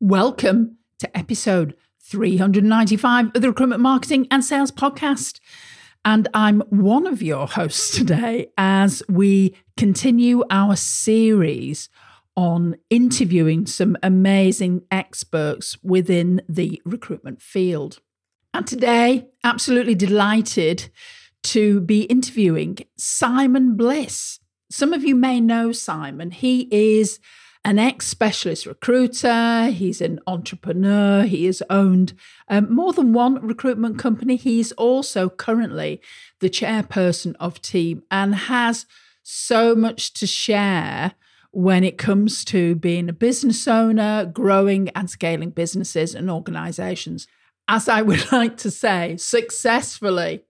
Welcome to episode 395 of the Recruitment Marketing and Sales Podcast. And I'm one of your hosts today as we continue our series on interviewing some amazing experts within the recruitment field. And today, absolutely delighted to be interviewing Simon Bliss. Some of you may know Simon. He is an ex specialist recruiter. He's an entrepreneur. He has owned um, more than one recruitment company. He's also currently the chairperson of Team and has so much to share when it comes to being a business owner, growing and scaling businesses and organizations. As I would like to say, successfully.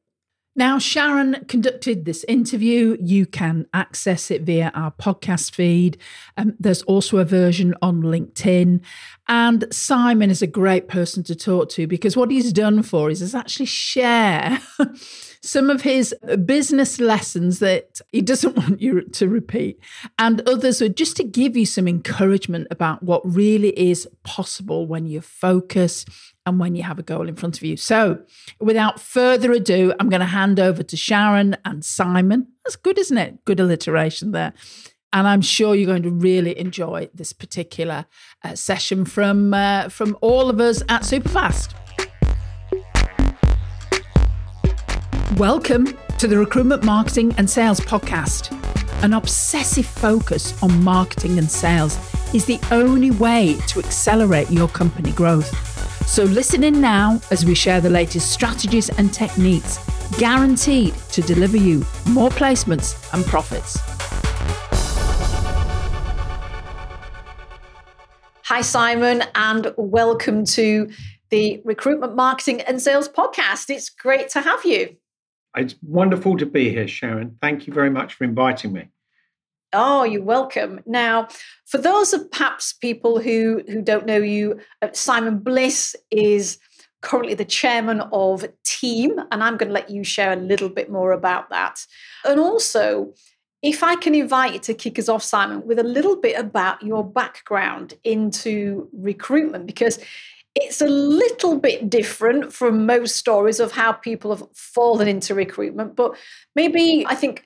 Now, Sharon conducted this interview. You can access it via our podcast feed. Um, there's also a version on LinkedIn. And Simon is a great person to talk to because what he's done for us is actually share some of his business lessons that he doesn't want you to repeat, and others are just to give you some encouragement about what really is possible when you focus and when you have a goal in front of you. So, without further ado, I'm going to hand over to Sharon and Simon. That's good, isn't it? Good alliteration there. And I'm sure you're going to really enjoy this particular uh, session from uh, from all of us at Superfast. Welcome to the Recruitment Marketing and Sales Podcast. An obsessive focus on marketing and sales is the only way to accelerate your company growth. So listen in now as we share the latest strategies and techniques guaranteed to deliver you more placements and profits. Hi, Simon, and welcome to the Recruitment Marketing and Sales Podcast. It's great to have you. It's wonderful to be here, Sharon. Thank you very much for inviting me. Oh, you're welcome. Now, for those of perhaps people who who don't know you, uh, Simon Bliss is currently the chairman of Team, and I'm going to let you share a little bit more about that. And also, if I can invite you to kick us off, Simon, with a little bit about your background into recruitment, because it's a little bit different from most stories of how people have fallen into recruitment. But maybe I think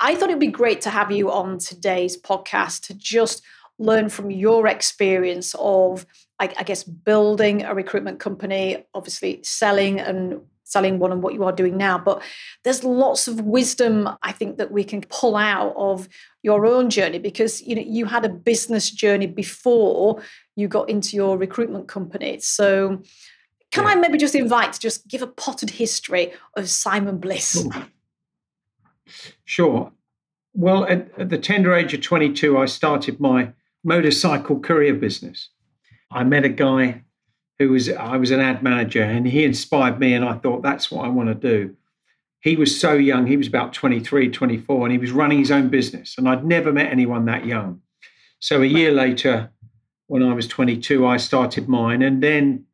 I thought it'd be great to have you on today's podcast to just learn from your experience of, I, I guess, building a recruitment company, obviously selling and selling one and what you are doing now. But there's lots of wisdom I think that we can pull out of your own journey because you know you had a business journey before you got into your recruitment company. So can yeah. I maybe just invite to just give a potted history of Simon Bliss? Ooh. Sure. Well, at, at, the tender age of 22, I started my motorcycle courier business. I met a guy who was, I was an ad manager, and he inspired me, and I thought, that's what I want to do. He was so young, he was about 23, 24, and he was running his own business. And I'd never met anyone that young. So a year later, when I was 22, I started mine. And then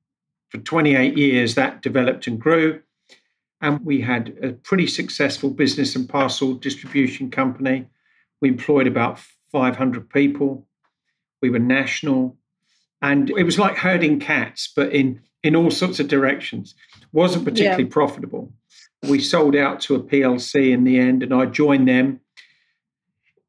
for 28 years, that developed and grew. And we had a pretty successful business and parcel distribution company. We employed about 500 people. We were national. And it was like herding cats, but in, in all sorts of directions. Wasn't particularly yeah. profitable. We sold out to a PLC in the end, and I joined them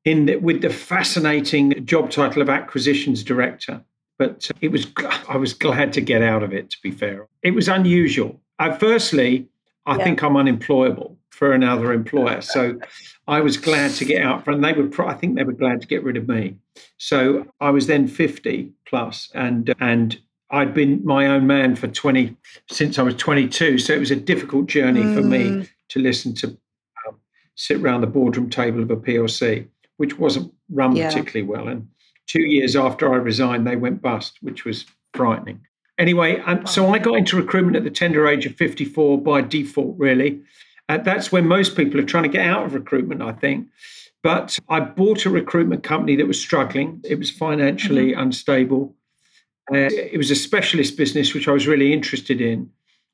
in the, with the fascinating job title of acquisitions director. But it was I was glad to get out of it. To be fair, it was unusual. Uh, firstly, I yeah. think I'm unemployable for another employer. So I was glad to get out and they were I think they were glad to get rid of me. So I was then 50 plus and and I'd been my own man for 20 since I was 22. So it was a difficult journey mm. for me mm. to listen to um, sit around the boardroom table of a PLC, which wasn't run yeah. particularly well. And two years after I resigned, they went bust, which was frightening. Anyway, um, so I got into recruitment at the tender age of 54 by default, really. Uh, that's when most people are trying to get out of recruitment, I think. But I bought a recruitment company that was struggling, it was financially mm-hmm. unstable. Uh, it was a specialist business, which I was really interested in.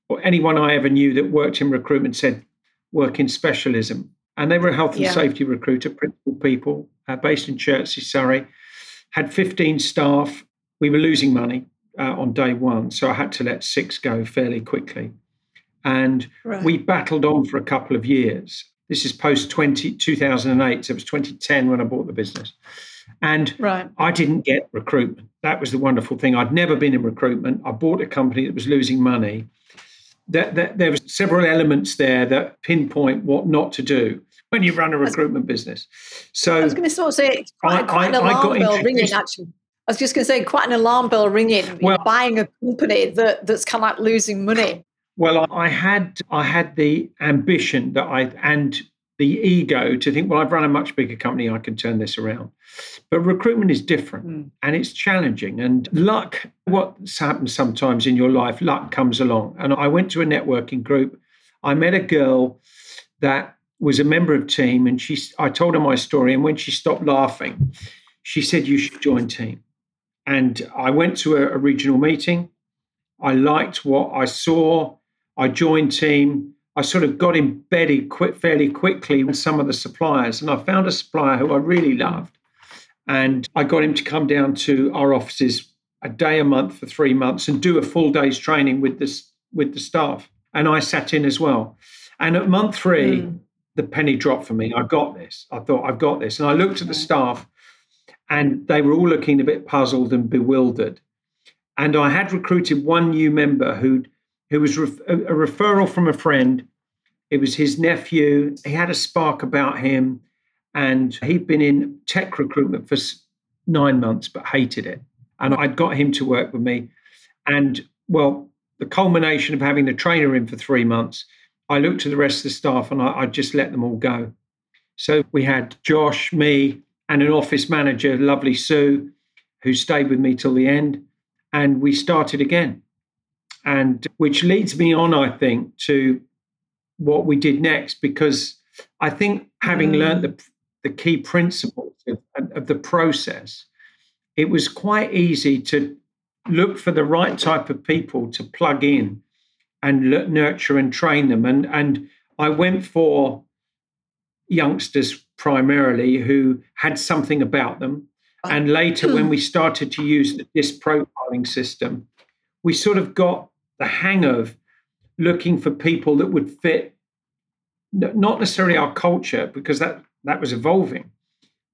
Or anyone I ever knew that worked in recruitment said, work in specialism. And they were a health and yeah. safety recruiter, principal people, uh, based in Chertsey, Surrey, had 15 staff. We were losing money uh, on day one, so I had to let six go fairly quickly. And Right. we battled on for a couple of years. This is post 20, 2008, so it was 2010 when I bought the business. And Right. I didn't get recruitment. That was the wonderful thing. I'd never been in recruitment. I bought a company that was losing money. That, that there was several elements there that pinpoint what not to do when you run a recruitment business. So I was going to sort of say it's quite, I- quite an I- I alarm got bell ringing. Actually, I was just going to say quite an alarm bell ringing. Well- buying a company that that's kind of like losing money. Well, I had I had the ambition that I and the ego to think, well, I've run a much bigger company, I can turn this around. But recruitment is different Mm. and it's challenging. And luck, what happens sometimes in your life, luck comes along. And I went to a networking group. I met a girl that was a member of team, and she I told her my story. And when she stopped laughing, she said, You should join team. And I went to a, a regional meeting. I liked what I saw. I joined team. I sort of got embedded quick, fairly quickly with some of the suppliers, and I found a supplier who I really loved, and I got him to come down to our offices a day a month for three months and do a full day's training with this with the staff, and I sat in as well. And at month three, Mm. the penny dropped for me. I got this. I thought I've got this, and I looked at the staff, and they were all looking a bit puzzled and bewildered. And I had recruited one new member who who was ref- a, referral from a friend. It was his nephew. He had a spark about him, and he'd been in tech recruitment for nine months but hated it. And I'd got him to work with me. And well, the culmination of having the trainer in for three months, I looked to the rest of the staff and I, I just let them all go. So we had Josh, me, and an office manager, lovely Sue, who stayed with me till the end. And we started again. And which leads me on, I think, to what we did next, because I think having Mm. learned the, the key principles of, of the process, it was quite easy to look for the right type of people to plug in and nurture and train them. And, and I went for youngsters primarily who had something about them. And later, when we started to use the DISC profiling system, we sort of got the hang of looking for people that would fit not necessarily our culture because that that was evolving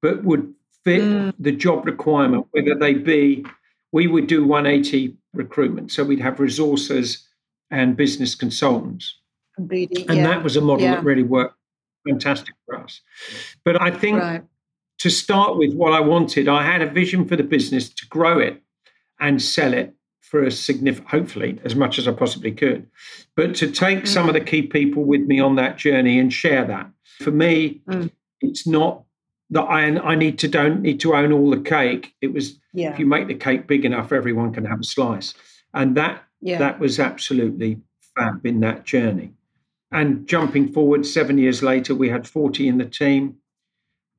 but would fit Mm. the job requirement whether they be we would do 180 recruitment so we'd have resources and business consultants and yeah. that was a model yeah. that really worked fantastic for us but i think right. to start with what I wanted, I had a vision for the business to grow it and sell it for a significant, hopefully, as much as I possibly could. But to take some of the key people with me on that journey and share that. For me, Mm. it's not that I, I need to don't need to own all the cake. It was Yeah. if you make the cake big enough, everyone can have a slice. And that yeah. that was absolutely fab in that journey. And jumping forward, seven years later, we had 40 in the team.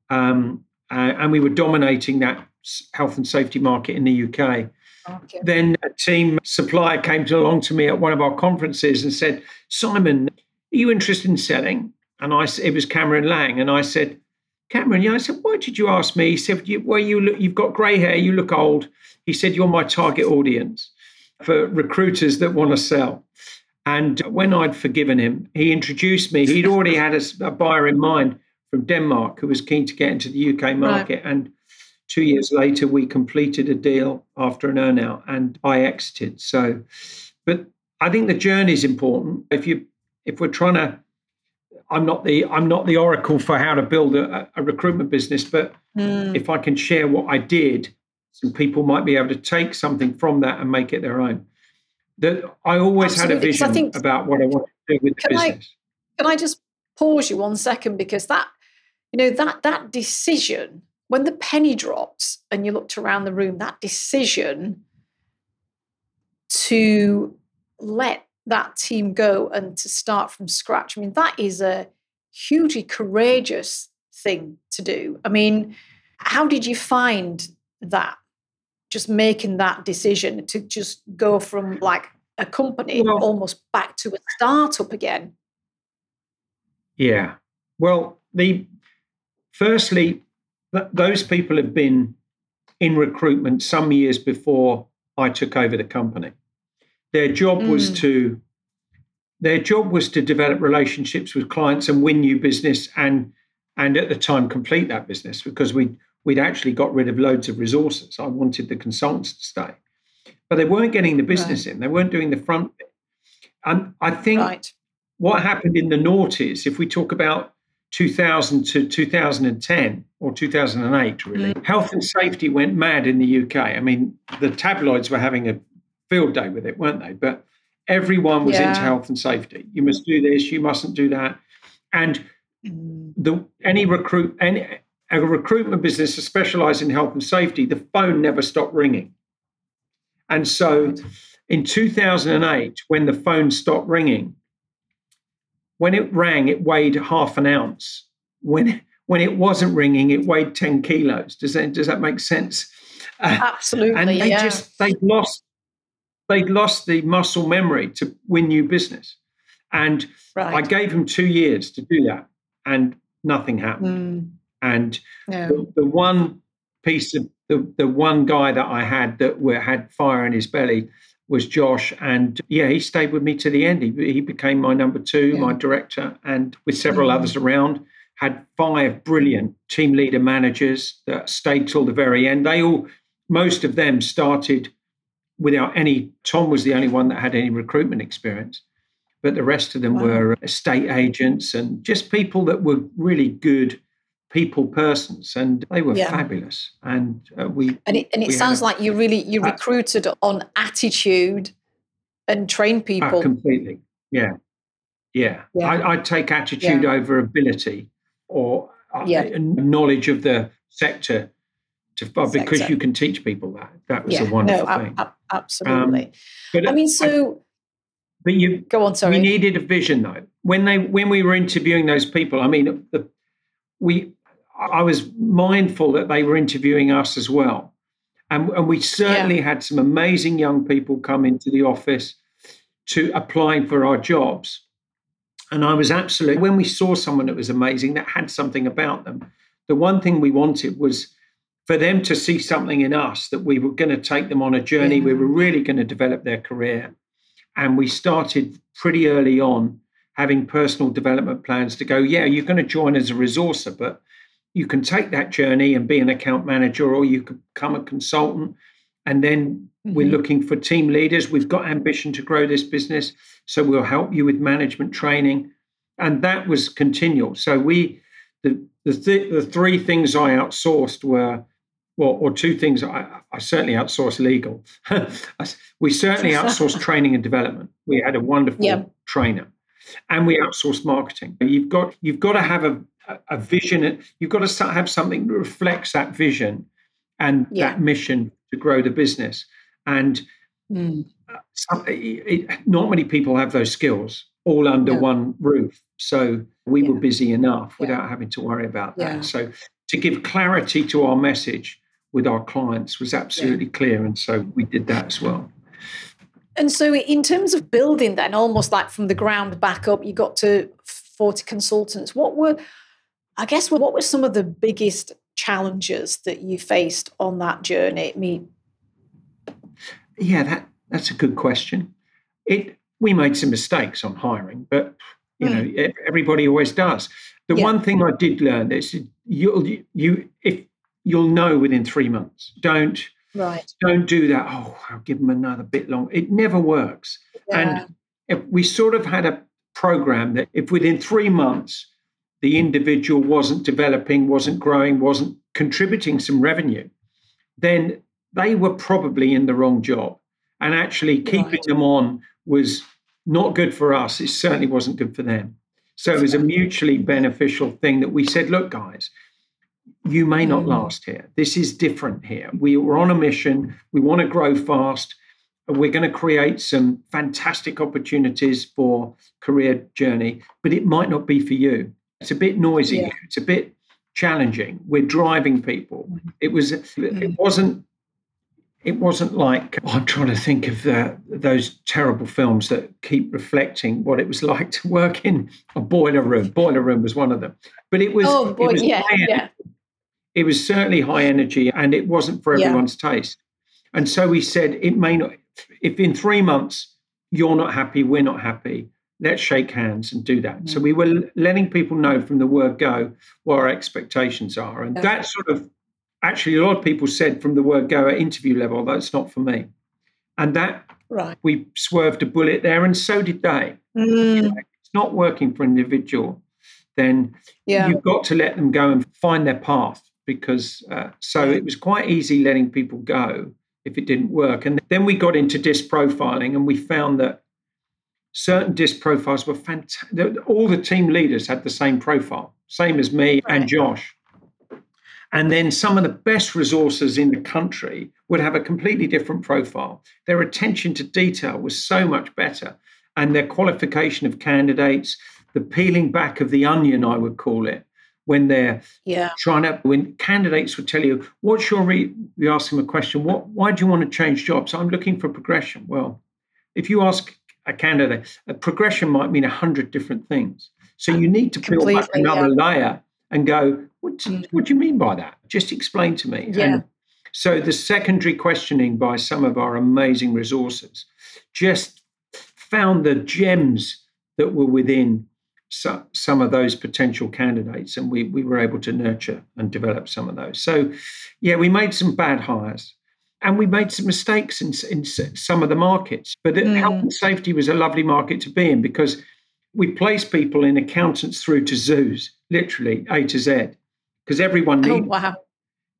Um, uh, and we were dominating that health and safety market in the UK. okay. Then a team supplier came along to me at one of our conferences and said, Simon, are you interested in selling? And I, it was Cameron Lang. And I said, Cameron, yeah. I said, why did you ask me? He said, well, you look, you've got grey hair, you look old. He said, you're my target audience for recruiters that want to sell. And when I'd forgiven him, he introduced me. He'd already had a buyer in mind from Denmark who was keen to get into the UK market. And two years later, we completed a deal after an earnout and I exited. So, but I think the journey is important. If you, if we're trying to, I'm not the I'm not the oracle for how to build a, a recruitment business, but Mm. if I can share what I did, some people might be able to take something from that and make it their own. That I always had a Absolutely, 'cause I vision think- about what I wanted to do with the Can I- business. Can I just pause you one second because that, you know, that that decision when the penny dropped and you looked around the room, that decision to let that team go and to start from scratch. I mean, that is a hugely courageous thing to do. I mean, how did you find that? Just making that decision to just go from like a company Well- almost back to a startup again. Yeah. Well, the firstly, th- those people have been in recruitment some years before I took over the company. Their job was Mm. to their job was to develop relationships with clients and win new business and and at the time complete that business because we we'd actually got rid of loads of resources. I wanted the consultants to stay. But they weren't getting the business in. They weren't doing the front bit. And I think Right. what happened in the noughties, if we talk about 2000 to 2010 or 2008, really, health and safety went mad in the UK. I mean, the tabloids were having a field day with it, weren't they? But everyone was Yeah. into health and safety. You must do this, you mustn't do that. And Mm. the any recruit any a recruitment business that specialized in health and safety, the phone never stopped ringing. And so in 2008, when the phone stopped ringing, when it rang, it weighed half an ounce. When when it wasn't ringing, it weighed 10 kilos. Does that does that make sense? Uh, Absolutely. and they yeah. just they lost they'd lost the muscle memory to win new business. And right. I gave them two years to do that, and nothing happened. Mm. And No. the, the one piece of the, the one guy that I had that were, had fire in his belly was Josh, and yeah, he stayed with me to the end. He, he became my number two, my director, and with several Mm. others around, had five brilliant team leader managers that stayed till the very end. They all, most of them, started without any. Tom was the only one that had any recruitment experience, but the rest of them Wow. were estate agents and just people that were really good people persons, and they were Yeah. fabulous. And uh, we And it, and it sounds a- like you really you uh, recruited on attitude and train Ah, people. completely. Yeah. Yeah. Yeah. I, I take attitude over ability or uh, knowledge of the sector to, uh, because Sector. you can teach people that. That was yeah, a wonderful no, thing. ab- absolutely. But, I mean, so but you, go on. Sorry. we needed a vision though. When they when we were interviewing those people, I mean, the, we I was mindful that they were interviewing us as well, and and we certainly had some amazing young people come into the office to apply for our jobs. And I was absolutely when we saw someone that was amazing that had something about them, the one thing we wanted was for them to see something in us that we were going to take them on a journey. We were really going to develop their career. And we started pretty early on having personal development plans to go, yeah, you're going to join as a resourcer, but you can take that journey and be an account manager, or you could become a consultant. And then we're Mhm. looking for team leaders. We've got ambition to grow this business. So we'll help you with management training. And that was continual. So we, the, the, th- the three things I outsourced were well, or two things. I, I certainly outsourced legal. we certainly outsourced training and development. We had a wonderful Yeah. trainer, and we outsourced marketing. You've got you've got to have a a vision. You've got to have something that reflects that vision and Yeah. that mission to grow the business. And Mm. some, it, it- not many people have those skills all under No. one roof. So we were busy enough Yeah. without having to worry about that. Yeah. So to give clarity to our message with our clients was absolutely clear. And so we did that as well. And so, in terms of building, then almost like from the ground back up, you got to forty consultants. What were, I guess, what were some of the biggest challenges that you faced on that journey? I mean, Yeah, that that's a good question. It we made some mistakes on hiring, but you hmm. know e- everybody always does. The Yeah. one thing I did learn is you'll you if you'll know within three months. Don't right? don't do that. Oh, I'll give them another bit long. It never works. And if we sort of had a program that if within three months the individual wasn't developing, wasn't growing, wasn't contributing some revenue, then they were probably in the wrong job. And actually keeping Right. them on was not good for us. It certainly wasn't good for them. So it was a mutually beneficial thing that we said, look, guys, you may not Mm. last here. This is different here. We were on a mission. We want to grow fast. We're going to create some fantastic opportunities for career journey, but it might not be for you. It's a bit noisy. Yeah. It's a bit challenging. We're driving people. It was. It Mm. wasn't. It wasn't like oh, I'm trying to think of the, those terrible films that keep reflecting what it was like to work in a boiler room. Boiler room was one of them, but it was. oh it boy, was yeah, yeah, it was certainly high energy and it wasn't for Yeah. everyone's taste. And so we said, it may not, if in three months you're not happy, we're not happy, let's shake hands and do that. Mm-hmm. So we were letting people know from the word go what our expectations are. And that sort of, actually, a lot of people said from the word go at interview level, that's not for me. And that, right. we swerved a bullet there, and so did they. Mm. You know, it's not working for an individual, then yeah. you've got to let them go and find their path because uh, so it was quite easy letting people go if it didn't work. And then we got into disc profiling and we found that certain disc profiles were fantastic. All the team leaders had the same profile, same as me right. and Josh. And then some of the best resources in the country would have a completely different profile. Their attention to detail was so much better, and their qualification of candidates, the peeling back of the onion, I would call it, when they're yeah. trying to when candidates would tell you what's your re-, you ask them a question what why do you want to change jobs i'm looking for progression well if you ask a candidate a progression might mean a hundred different things so you need to peel back another yeah. layer and go what, mm. what do you mean by that just explain to me yeah. And so the secondary questioning by some of our amazing resources just found the gems that were within so, some of those potential candidates, and we we were able to nurture and develop some of those. So, yeah, we made some bad hires, and we made some mistakes in in some of the markets. But mm. health and safety was a lovely market to be in because we placed people in accountants through to zoos, literally A to Z, because everyone oh, needed. Oh, wow.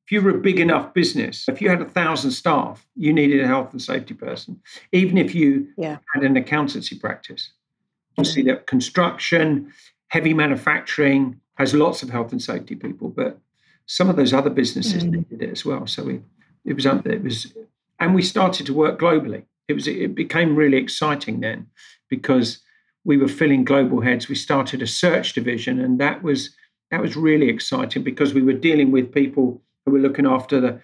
If you were a big enough business, if you had a thousand staff, you needed a health and safety person, even if you yeah. had an accountancy practice. You see that construction, heavy manufacturing has lots of health and safety people, but some of those other businesses mm. needed it as well. So we, it was it was, and we started to work globally. It was it became really exciting then because we were filling global heads. We started a search division, and that was that was really exciting because we were dealing with people who were looking after the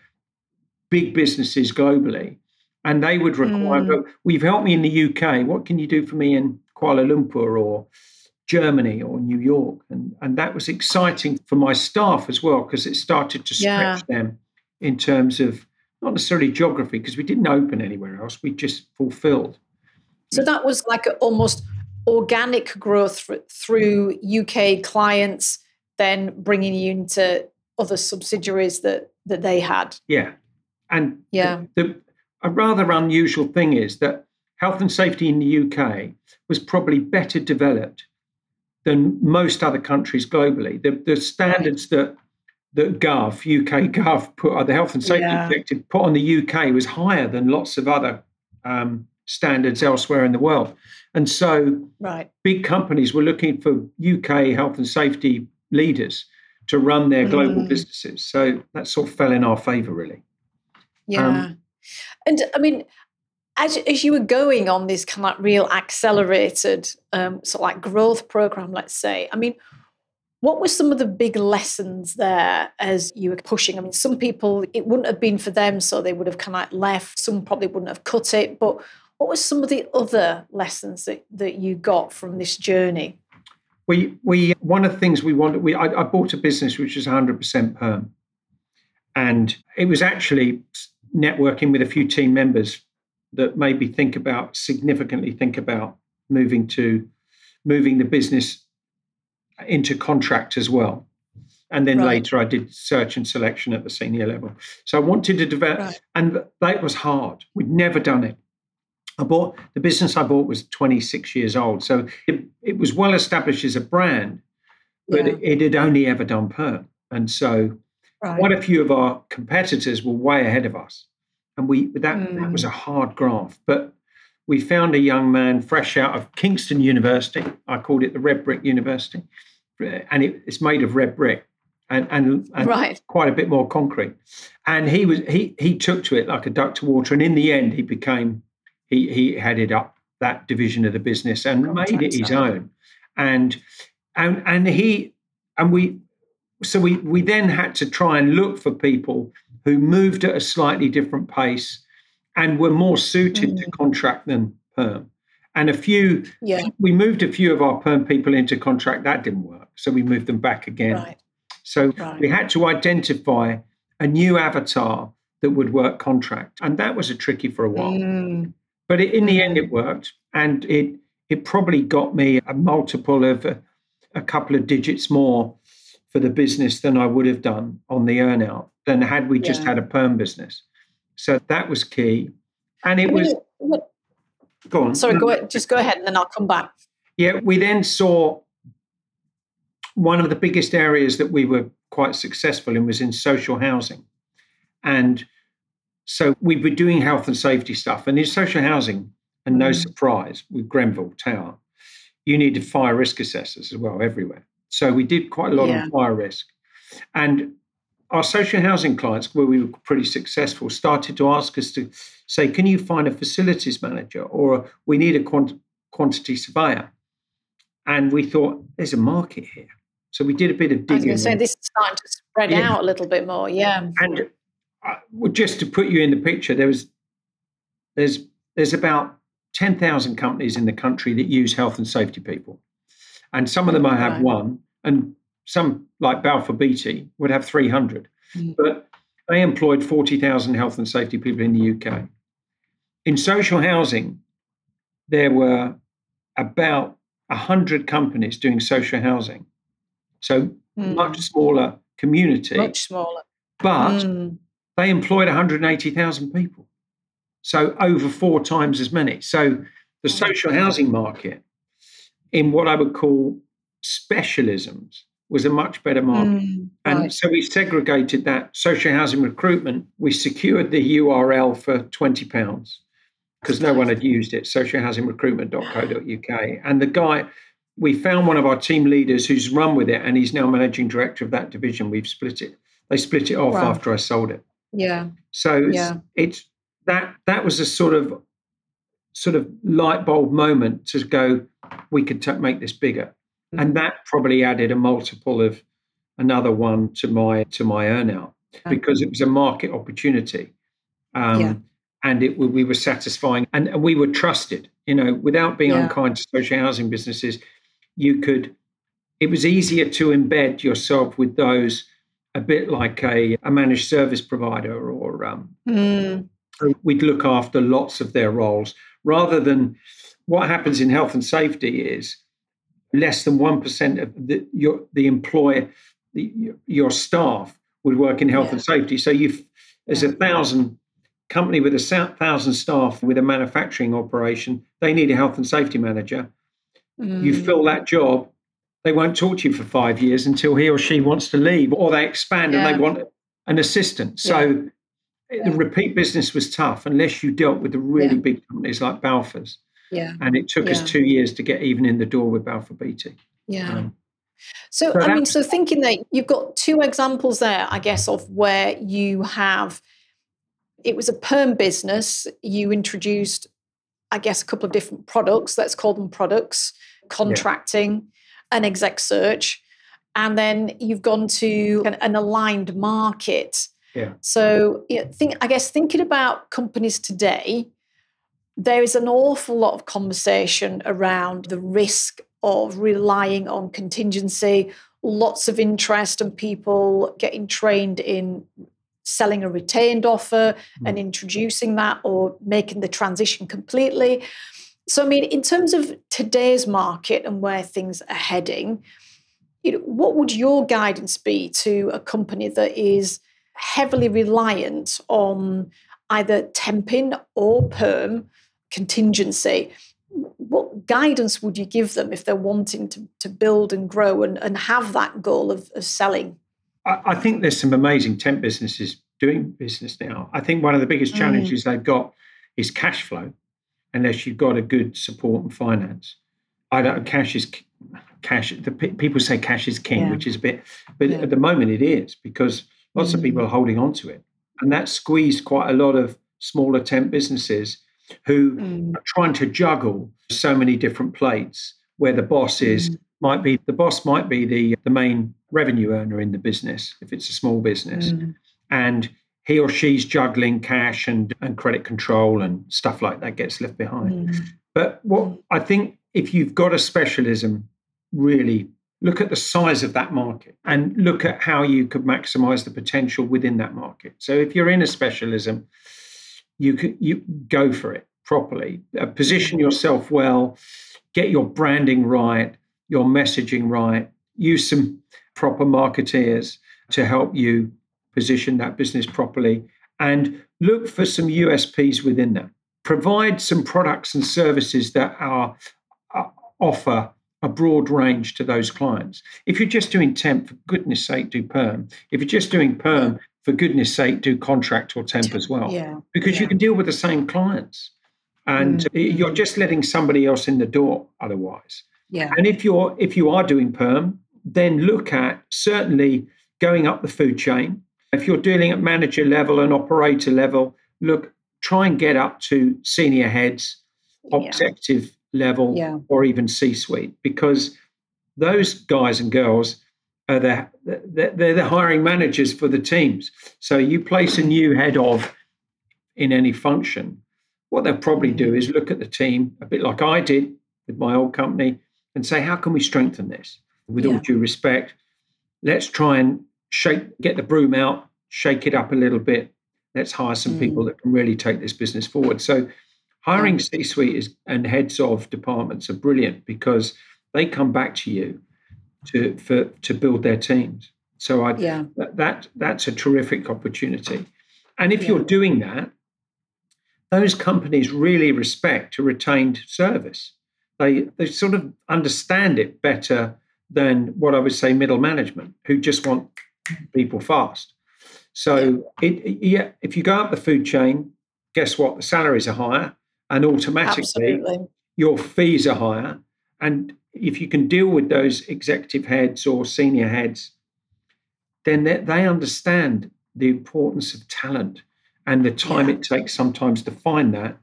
big businesses globally, and they would require. Mm. We've helped me in the UK. What can you do for me in Kuala Lumpur or Germany or New York. And, and that was exciting for my staff as well, because it started to stretch yeah. them in terms of not necessarily geography, because we didn't open anywhere else, we just fulfilled. So that was like almost organic growth through UK clients, then bringing you into other subsidiaries that that they had. Yeah, and yeah, the, the, a rather unusual thing is that health and safety in the UK was probably better developed than most other countries globally. The, the standards that that Gov, UK Gov, put uh, the Health and Safety yeah. Directive put on the UK was higher than lots of other um, standards elsewhere in the world. And so right. big companies were looking for UK health and safety leaders to run their global mm. businesses. So that sort of fell in our favor, really. Yeah. Um, and I mean, as, as you were going on this kind of real accelerated um, sort of like growth program, let's say, I mean, what were some of the big lessons there as you were pushing? I mean, some people, it wouldn't have been for them, so they would have kind of left. Some probably wouldn't have cut it. But what were some of the other lessons that, that you got from this journey? We, we one of the things we wanted, we, I, I bought a business which was 100% perm. And it was actually networking with a few team members that maybe think about significantly think about moving to moving the business into contract as well. And then right. later I did search and selection at the senior level. So I wanted to develop, right. and that was hard. We'd never done it. I bought the business I bought was 26 years old. So it, it was well established as a brand, but yeah. it, it, had only ever done perm. And so right. quite a few of our competitors were way ahead of us and we that mm. that was a hard graft. But we found a young man fresh out of Kingston University. I called it the Red Brick University, and it, it's made of red brick and and, and right. quite a bit more concrete. And he was he he took to it like a duck to water, and in the end, he became he he headed up that division of the business and Contract made it his own. And and and he and we so we we then had to try and look for people who moved at a slightly different pace and were more suited mm. to contract than perm. And a few, yeah. we moved a few of our perm people into contract. That didn't work. So we moved them back again. Right. So right. we had to identify a new avatar that would work contract. And that was a tricky for a while. Mm. But it, in the end, it worked. And it, it probably got me a multiple of a, a couple of digits more for the business than I would have done on the earnout than had we just Yeah. had a perm business. So that was key. And it was, go on. sorry, go ahead, just go ahead and then I'll come back. Yeah, we then saw one of the biggest areas that we were quite successful in was in social housing. And so we were doing health and safety stuff. And in social housing, and no Mm. surprise, with Grenfell Tower, you needed fire risk assessors as well everywhere. So we did quite a lot Yeah. on fire risk. And our social housing clients, where we were pretty successful, started to ask us to say, can you find a facilities manager or we need a quant- quantity surveyor? And we thought, there's a market here. So we did a bit of I was digging. going to say this is starting to spread Yeah. out a little bit more. Yeah. and uh, just to put you in the picture, there was there's there's about ten thousand companies in the country that use health and safety people, and some of them I have Right. one, and some like Balfour Beatty would have three hundred, Mm. but they employed forty thousand health and safety people in the UK. In social housing, there were about hundred companies doing social housing, so Mm. much smaller community, Much smaller. but Mm. they employed 180,000 people. So over four times as many. So the social housing market, in what I would call specialisms, was a much better market. Mm. And Right. so we segregated that social housing recruitment. We secured the URL for £20 because no one had used it, socialhousingrecruitment.co.uk. And the guy, we found one of our team leaders who's run with it and he's now managing director of that division. We've split it. They split it off Wow. after I sold it. Yeah. So it's, Yeah. it's that that was a sort of sort of light bulb moment to go. We could ta make this bigger, Mm. and that probably added a multiple of another one to my to my earnout Yeah. because it was a market opportunity, um, Yeah. and it we were satisfying and, and we were trusted. You know, without being Yeah. unkind to social housing businesses, you could. It was easier to embed yourself with those a bit like a, a managed service provider or um, Mm. we'd look after lots of their roles rather than what happens in health and safety is less than 1% of the, your, the employer, the, your staff would work in health Yeah. and safety. So you've, there's a thousand company with a thousand staff with a manufacturing operation. They need a health and safety manager. You Mm. fill that job, they won't talk to you for five years until he or she wants to leave, or they expand and they want an assistant. So Yeah. the repeat business was tough unless you dealt with the really Yeah. big companies like Balfour's. Yeah. And it took us two years to get even in the door with Balfour Beatty. Yeah. Um, So, So I mean, so thinking that you've got two examples there, I guess, of where you have it was a perm business. You introduced, I guess, a couple of different products. Let's call them products, contracting, and exec search. And then you've gone to an, an aligned market. Yeah. So, you know, think, I guess, thinking about companies today, there is an awful lot of conversation around the risk of relying on contingency, lots of interest and people getting trained in selling a retained offer and mm. introducing that or making the transition completely. So, I mean, in terms of today's market and where things are heading, you know, what would your guidance be to a company that is heavily reliant on either temping or perm contingency? What guidance would you give them if they're wanting to, to build and grow and, and have that goal of, of selling? I, I think there's some amazing temp businesses doing business now. I think one of the biggest Mm. challenges they've got is cash flow, unless you've got a good support and finance. I don't. Cash is cash. The pe- people say cash is king, Yeah. which is a bit, but Yeah. at the moment it is because lots of Mm. people are holding on to it, and that squeezed quite a lot of smaller temp businesses who Mm. are trying to juggle so many different plates. Where the boss is Mm. might be the boss might be the the main revenue earner in the business if it's a small business, Mm. and he or she's juggling cash and, and credit control and stuff like that gets left behind. Mm. But what I think if you've got a specialism really look at the size of that market and look at how you could maximize the potential within that market. So if you're in a specialism, you could you go for it properly, uh, position yourself well, get your branding right, your messaging right, use some proper marketeers to help you position that business properly and look for some USPs within that. Provide some products and services that are uh, offer a broad range to those clients. If you're just doing temp, for goodness sake, do perm. If you're just doing perm, for goodness sake, do contract or temp as well. Yeah. Because yeah. you can deal with the same clients. And mm-hmm. you're just letting somebody else in the door otherwise. Yeah. And if you're if you are doing perm, then look at certainly going up the food chain. If you're dealing at manager level and operator level, look, try and get up to senior heads, executive level yeah. or even C suite because those guys and girls are the, they're the hiring managers for the teams. So you place a new head of in any function. What they'll probably do is look at the team a bit like I did with my old company and say, how can we strengthen this? With yeah. all due respect, let's try and shake, get the broom out, shake it up a little bit. Let's hire some mm. people that can really take this business forward. So Hiring C suite is, and heads of departments are brilliant because they come back to you to for to build their teams. So I yeah. that, that that's a terrific opportunity. And if yeah. you're doing that, those companies really respect a retained service. They they sort of understand it better than what I would say middle management, who just want people fast. So yeah. It, yeah, if you go up the food chain, guess what? The salaries are higher, and automatically Absolutely. your fees are higher. And if you can deal with those executive heads or senior heads, then they, they understand the importance of talent and the time Yeah. it takes sometimes to find that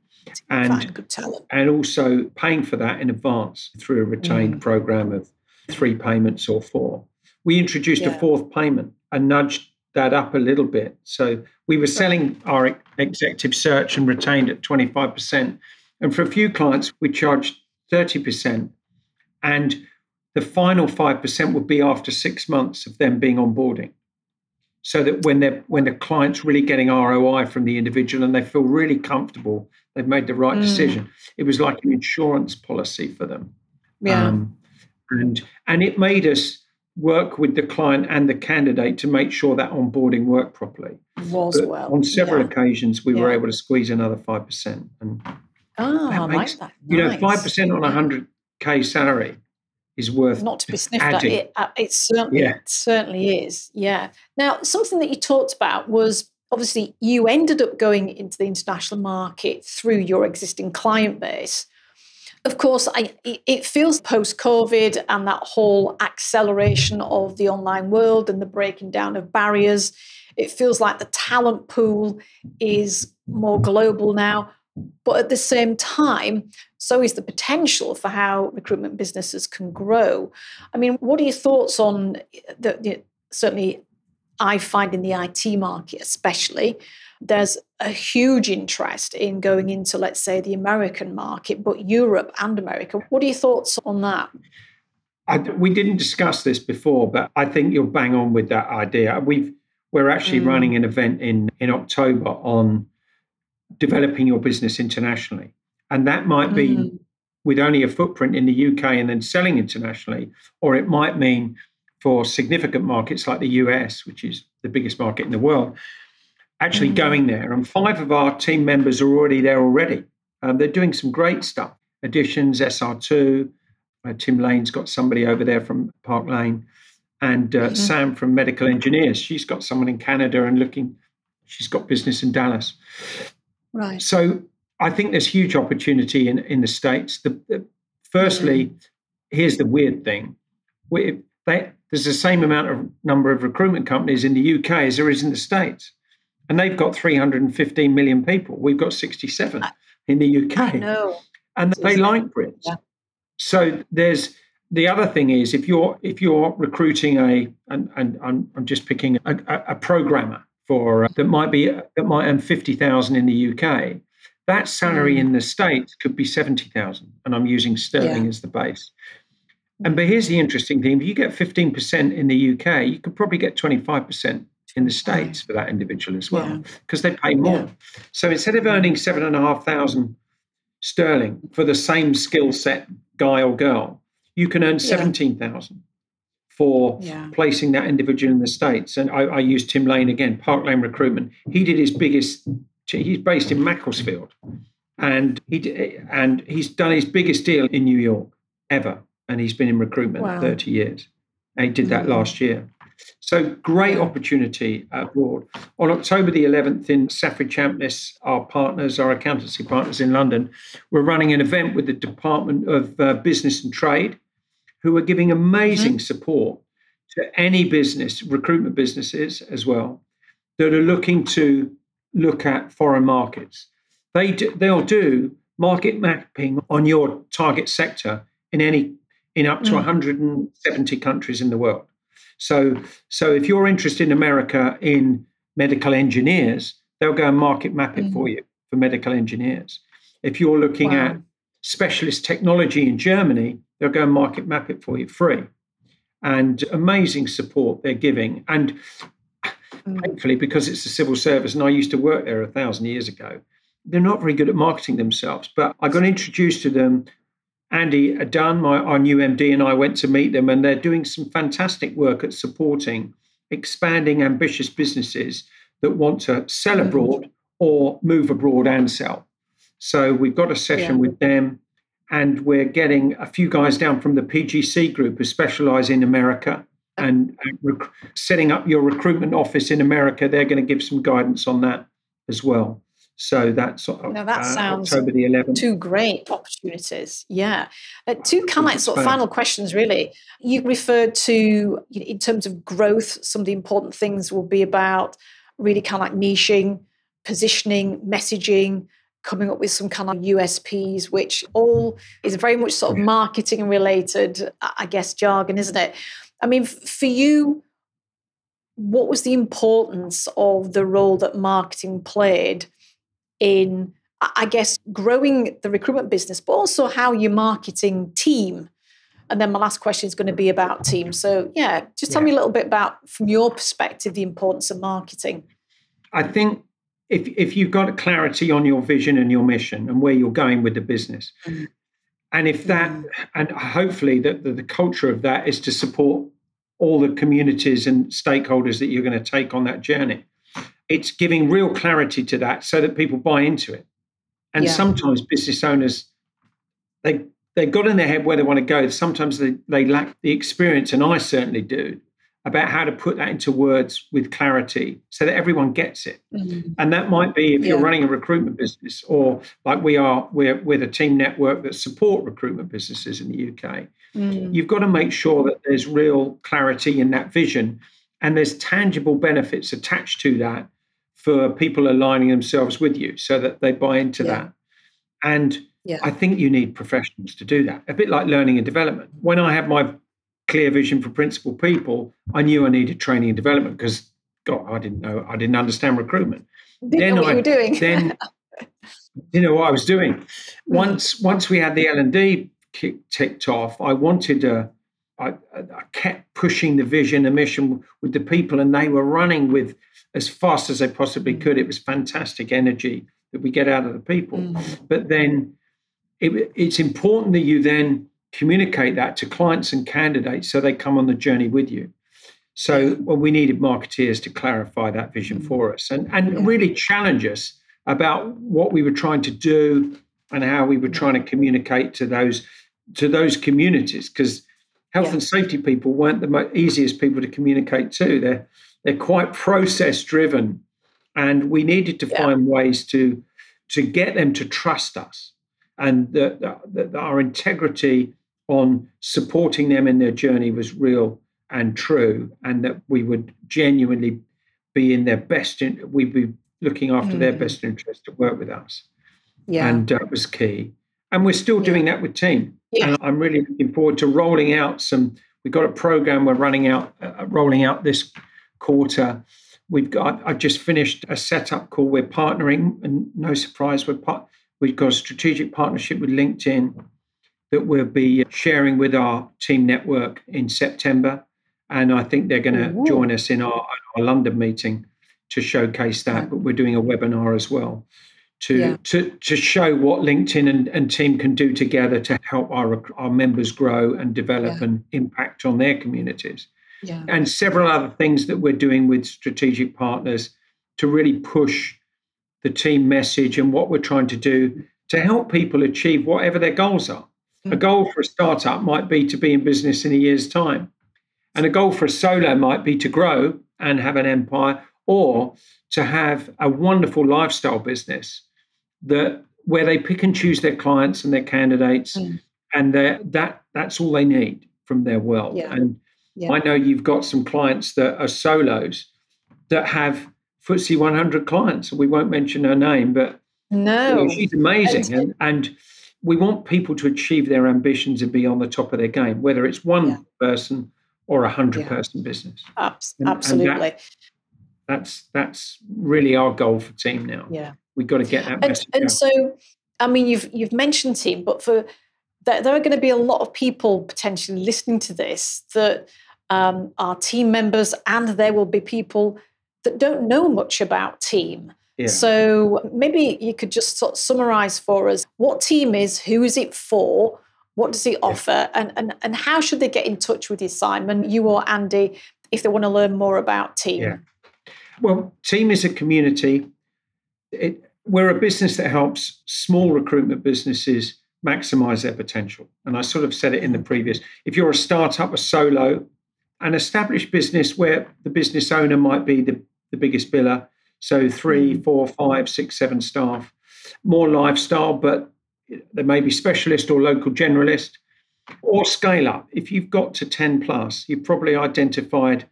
and Find good talent. and also paying for that in advance through a retained Mm. program of three payments or four. We introduced a fourth payment and nudged that up a little bit. So we were selling our executive search and retained at 25%. And for a few clients, we charged 30%. And the final 5% would be after six months of them being onboarding. So that when they're when the client's really getting ROI from the individual and they feel really comfortable, they've made the right Mm. decision. It was like an insurance policy for them. Yeah. Um, and and it made us work with the client and the candidate to make sure that onboarding worked properly. was But well. on several yeah. occasions, we were able to squeeze another five percent, and Oh, that I makes- like that. you know, five percent on a hundred k salary is worth not to be sniffed at. adding. It, uh, it certainly, Yeah. certainly is. Yeah. Now, something that you talked about was obviously you ended up going into the international market through your existing client base. Of course, I, it- it feels post COVID and that whole acceleration of the online world and the breaking down of barriers. It feels like the talent pool is more global now. But at the same time, so is the potential for how recruitment businesses can grow. I mean, what are your thoughts on the, the certainly I find in the IT market, especially, there's a huge interest in going into, let's say, the American market, but Europe and America. What are your thoughts on that? I, we didn't discuss this before, but I think you're bang on with that idea. We've we're actually Mm. running an event in in October on developing your business internationally, and that might be Mm. with only a footprint in the UK and then selling internationally, or it might mean for significant markets like the US, which is the biggest market in the world, actually Mm. going there. And five of our team members are already there already. Um, they're doing some great stuff. Additions, SR2. Uh, Tim Lane's got somebody over there from Park Lane, and uh, Mhm. Sam from Medical Engineers. She's got someone in Canada and looking. She's got business in Dallas. Right. So I think there's huge opportunity in, in the States. The, the- firstly, here's the weird thing. We, they, there's the same amount of number of recruitment companies in the UK as there is in the States. And they've got 315 million people. We've got 67 I- in the UK. And they Isn't like Brits. Yeah. So there's the other thing is if you're if you're recruiting a and, and I'm, I'm just picking a, a, a programmer for uh, that might be that might earn 50,000 in the UK that salary Mm. in the states could be 70,000 and I'm using sterling as the base And but here's the interesting thing: if you get 15% in the UK, you could probably get 25% in the states for that individual as well, because yeah. they pay more. Yeah. So instead of earning seven and a half thousand sterling for the same skill set guy or girl, you can earn seventeen thousand for yeah. placing that individual in the states. And I, I use Tim Lane again, Park Lane Recruitment. He did his biggest. He's based in Macclesfield, and he and he's done his biggest deal in New York ever, and he's been in recruitment wow. thirty years. And he did that mm-hmm. last year. So great opportunity abroad. On October the 11th in Saffery Champness, our partners, our accountancy partners in London, we're running an event with the Department of uh, Business and Trade, who are giving amazing mm-hmm. support to any business, recruitment businesses as well, that are looking to look at foreign markets. They do, they'll do market mapping on your target sector in any in up to mm. 170 countries in the world. So, so if you're interested in America in medical engineers, they'll go and market map it mm. for you for medical engineers. If you're looking wow. at specialist technology in Germany, they'll go and market map it for you free. And amazing support they're giving. And mm. thankfully, because it's a civil service, and I used to work there a thousand years ago, they're not very good at marketing themselves. But I got introduced to them Andy Dunn, my, our new MD, and I went to meet them, and they're doing some fantastic work at supporting expanding ambitious businesses that want to sell mm-hmm. abroad or move abroad and sell. So we've got a session yeah. with them, and we're getting a few guys down from the PGC group who specialize in America and, rec- setting up your recruitment office in America. They're going to give some guidance on that as well. So that's now that uh, sounds October the 11th. Two great opportunities. Yeah. Uh, two kind of sort of final questions, really. You referred to, in terms of growth, some of the important things will be about really kind of like niching, positioning, messaging, coming up with some kind of USPs, which all is very much sort of marketing related, I guess, jargon, isn't it? I mean, for you, what was the importance of the role that marketing played in, I guess, growing the recruitment business, but also how you're marketing team. And then my last question is going to be about team. So, yeah, just tell yeah. me a little bit about, from your perspective, the importance of marketing. I think if if you've got clarity on your vision and your mission and where you're going with the business, mm. and if that, mm. and hopefully that the, the culture of that is to support all the communities and stakeholders that you're going to take on that journey it's giving real clarity to that so that people buy into it. And yeah. sometimes business owners, they they've got in their head where they want to go. Sometimes they, they lack the experience, and I certainly do, about how to put that into words with clarity so that everyone gets it. Mm-hmm. And that might be if yeah. you're running a recruitment business, or like we are, we're with a team network that support recruitment businesses in the UK. Mm. You've got to make sure that there's real clarity in that vision and there's tangible benefits attached to that for people aligning themselves with you so that they buy into yeah. that. And yeah. I think you need professionals to do that. A bit like learning and development. When I had my clear vision for principal people, I knew I needed training and development because God, I didn't know, I didn't understand recruitment. Didn't then know what I, you were doing. then you know what I was doing. Mm. Once once we had the L and D ticked off, I wanted to. I, I kept pushing the vision, the mission with the people, and they were running with as fast as they possibly mm. could. It was fantastic energy that we get out of the people. Mm. But then it, it's important that you then communicate that to clients and candidates so they come on the journey with you. So well, we needed marketeers to clarify that vision mm. for us and, and yeah. really challenge us about what we were trying to do and how we were trying to communicate to those to those communities because health yeah. and safety people weren't the most easiest people to communicate to. They're they're quite process driven, and we needed to yeah. find ways to to get them to trust us, and that, that our integrity on supporting them in their journey was real and true, and that we would genuinely be in their best. In, we'd be looking after mm. their best interest to work with us. Yeah, and that was key. And we're still yeah. doing that with team. Yeah. And I'm really looking forward to rolling out some. We've got a program we're running out, uh, rolling out this quarter. We've got. I've just finished a setup call. We're partnering, and no surprise, we're part. We've got a strategic partnership with LinkedIn that we'll be sharing with our team network in September. And I think they're going to join us in our, our, London meeting to showcase that. But we're doing a webinar as well to yeah. to, to show what LinkedIn and, and team can do together to help our, our members grow and develop yeah. and impact on their communities. Yeah. And several other things that we're doing with strategic partners to really push the team message and what we're trying to do to help people achieve whatever their goals are. A goal for a startup might be to be in business in a year's time. And a goal for a solo might be to grow and have an empire or to have a wonderful lifestyle business that where they pick and choose their clients and their candidates mm. and that that's all they need from their world. Yeah. And yeah. I know you've got some clients that are solos that have FTSE 100 clients. We won't mention her name, but no, she's amazing. And, and, we want people to achieve their ambitions and be on the top of their game, whether it's one yeah. person or a hundred yeah. person business. Absolutely. And that, that's that's really our goal for team now. Yeah, we've got to get that and. And so, I mean, you've you've mentioned team, but for there, there are going to be a lot of people potentially listening to this that um, are team members, and there will be people that don't know much about team. Yeah. So maybe you could just sort of summarize for us what team is, who is it for, what does it offer, and, and, and how should they get in touch with you, Simon, you or Andy, if they want to learn more about team? Yeah. Well, team is a community. It, we're a business that helps small recruitment businesses maximize their potential. And I sort of said it in the previous. If you're a startup, a solo, an established business where the business owner might be the the biggest biller. So three, mm. four, five, six, seven staff. More lifestyle, but there may be specialist or local generalist or scale up. If you've got to 10 plus, you've probably identified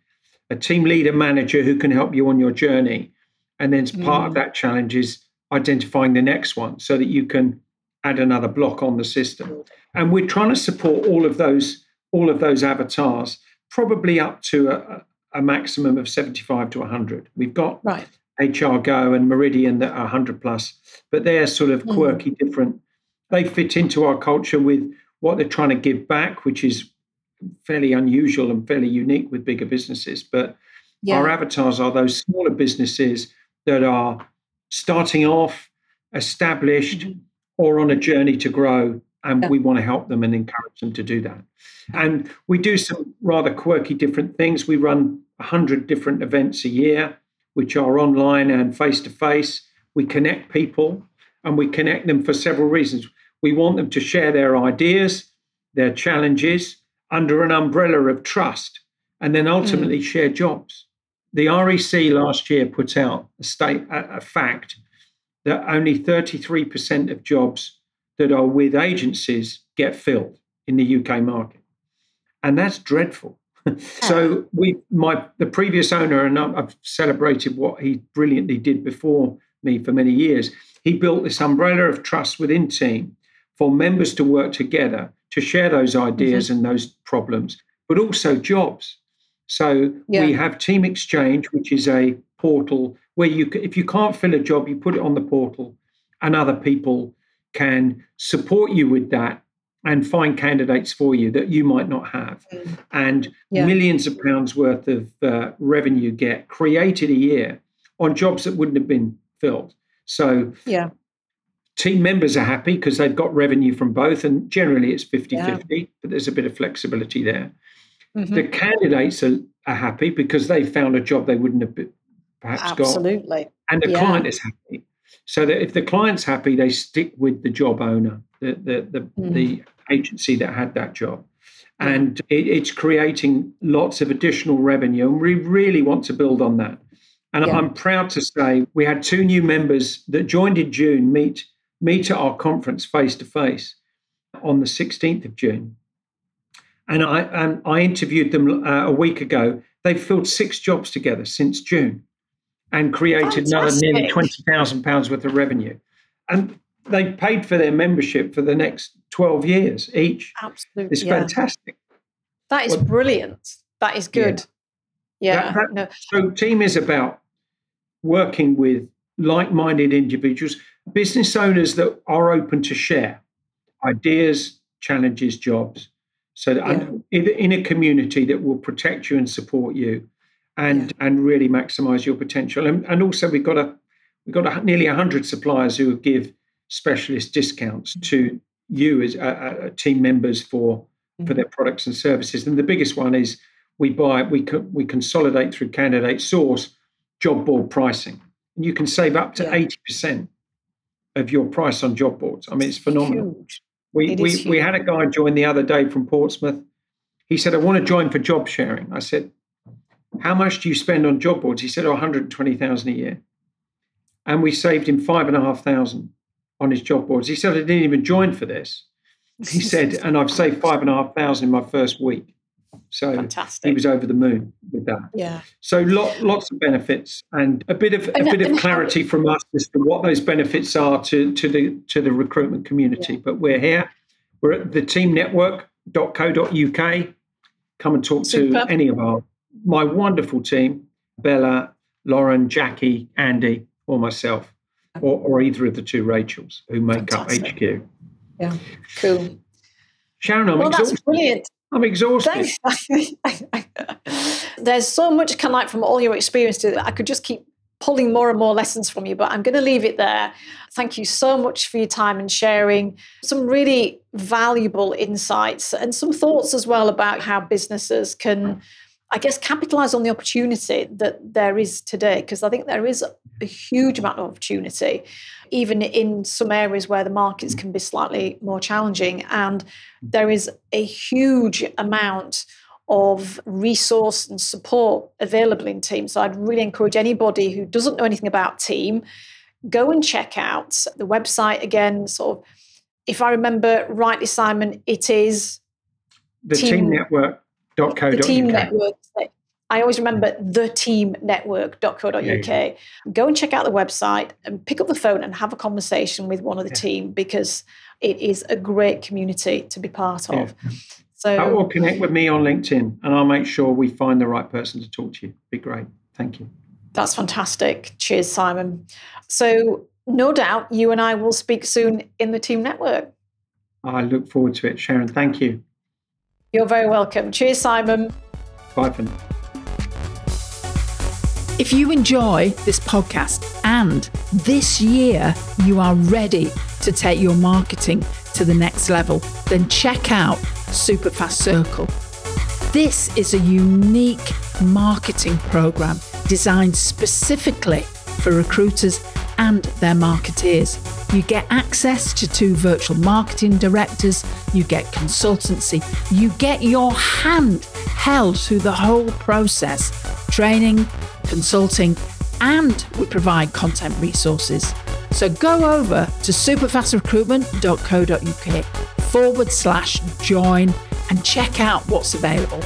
a team leader manager who can help you on your journey. And then part of mm. that challenge is identifying the next one so that you can add another block on the system. And we're trying to support all of those, all of those avatars, probably up to a, a maximum of 75 to 100. We've got right. HR Go and Meridian that are 100 plus, but they're sort of mm. quirky, mm. different. They fit into our culture with what they're trying to give back, which is fairly unusual and fairly unique with bigger businesses. But yeah. our avatars are those smaller businesses that are starting off, established, mm-hmm. or on a journey to grow. And yeah. we want to help them and encourage them to do that. And we do some rather quirky different things. We run 100 different events a year, which are online and face to face. We connect people and we connect them for several reasons. We want them to share their ideas, their challenges under an umbrella of trust, and then ultimately mm. share jobs. The REC last year put out a, state, a, a fact that only 33% of jobs that are with agencies get filled in the UK market. And that's dreadful. so we, my the previous owner, and I've celebrated what he brilliantly did before me for many years. He built this umbrella of trust within team for members to work together to share those ideas mm-hmm. and those problems, but also jobs. So yeah. we have Team Exchange, which is a portal where you, if you can't fill a job, you put it on the portal, and other people can support you with that and find candidates for you that you might not have. Mm. And yeah. millions of pounds worth of uh, revenue get created a year on jobs that wouldn't have been filled. So, yeah. Team members are happy because they've got revenue from both, and generally it's 50 yeah. 50, but there's a bit of flexibility there. Mm-hmm. The candidates are, are happy because they found a job they wouldn't have perhaps Absolutely. got. Absolutely. And the yeah. client is happy. So that if the client's happy, they stick with the job owner, the the the, mm. the agency that had that job. And it, it's creating lots of additional revenue. And we really want to build on that. And yeah. I'm proud to say we had two new members that joined in June meet meet at our conference face to face on the 16th of June. And I and I interviewed them uh, a week ago. They've filled six jobs together since June, and created Fantastic. another nearly twenty thousand pounds worth of revenue. And they paid for their membership for the next 12 years each. Absolutely. It's yeah. fantastic. That is well, brilliant. That is good. Yeah. yeah. That, that, no. So, team is about working with like minded individuals, business owners that are open to share ideas, challenges jobs. So Yeah. in, in a community that will protect you and support you, and and really maximise your potential. And, and also we've got a we've got a, nearly hundred suppliers who give specialist discounts to you as uh, uh, team members for for their products and services. And the biggest one is we buy we co- we consolidate through candidate source job board pricing, and you can save up to Yeah. eighty percent of your price on job boards. I mean, it's phenomenal. Huge. We It we, we had a guy join the other day from Portsmouth. He said, "I want to join for job sharing." I said, "How much do you spend on job boards?" He said, "Oh, one hundred twenty thousand a year." And we saved him five and a half thousand on his job boards. He said, "I didn't even join for this." He said, "And I've saved five and a half thousand in my first week." So Fantastic. he was over the moon with that. yeah. So lot, lots of benefits and a bit of a bit of clarity from us as to what those benefits are to, to the to the recruitment community. But we're here. We're at the teamnetwork.co.uk. Come and talk Super. to any of our my wonderful team, Bella, Lauren, Jackie, Andy, or myself, or, or either of the two Rachels who make Fantastic. up HQ. Yeah. Cool. Sharon, I'm well, that's exhausted. brilliant. I'm exhausted. There's so much like from all your experiences. I could just keep pulling more and more lessons from you, but I'm going to leave it there. Thank you so much for your time and sharing some really valuable insights and some thoughts as well about how businesses can, I guess, capitalize on the opportunity that there is today. Because I think there is a huge amount of opportunity, even in some areas where the markets can be slightly more challenging. And there is a huge amount of resource and support available in Team. So I'd really encourage anybody who doesn't know anything about Team, go and check out the website again. Sort of, if I remember rightly, Simon, it is The Team- teamnetwork.co.uk. the Team Network. I always remember the teamnetwork.co.uk. Go and check out the website and pick up the phone and have a conversation with one of the Yeah. team because it is a great community to be part Yeah. of. So Uh, or connect with me on LinkedIn and I'll make sure we find the right person to talk to you. Be great. Thank you. That's fantastic. Cheers, Simon. So, no doubt you and I will speak soon in the team network. I look forward to it. Sharon, thank you. You're very welcome. Cheers, Simon. Bye for now. If you enjoy this podcast and this year you are ready to take your marketing to the next level, then check out Superfast Circle. This is a unique marketing program designed specifically for recruiters and their marketeers. You get access to two virtual marketing directors, you get consultancy, you get your hand held through the whole process training, consulting, and we provide content resources. So go over to superfastrecruitment.co.uk forward slash join and check out what's available.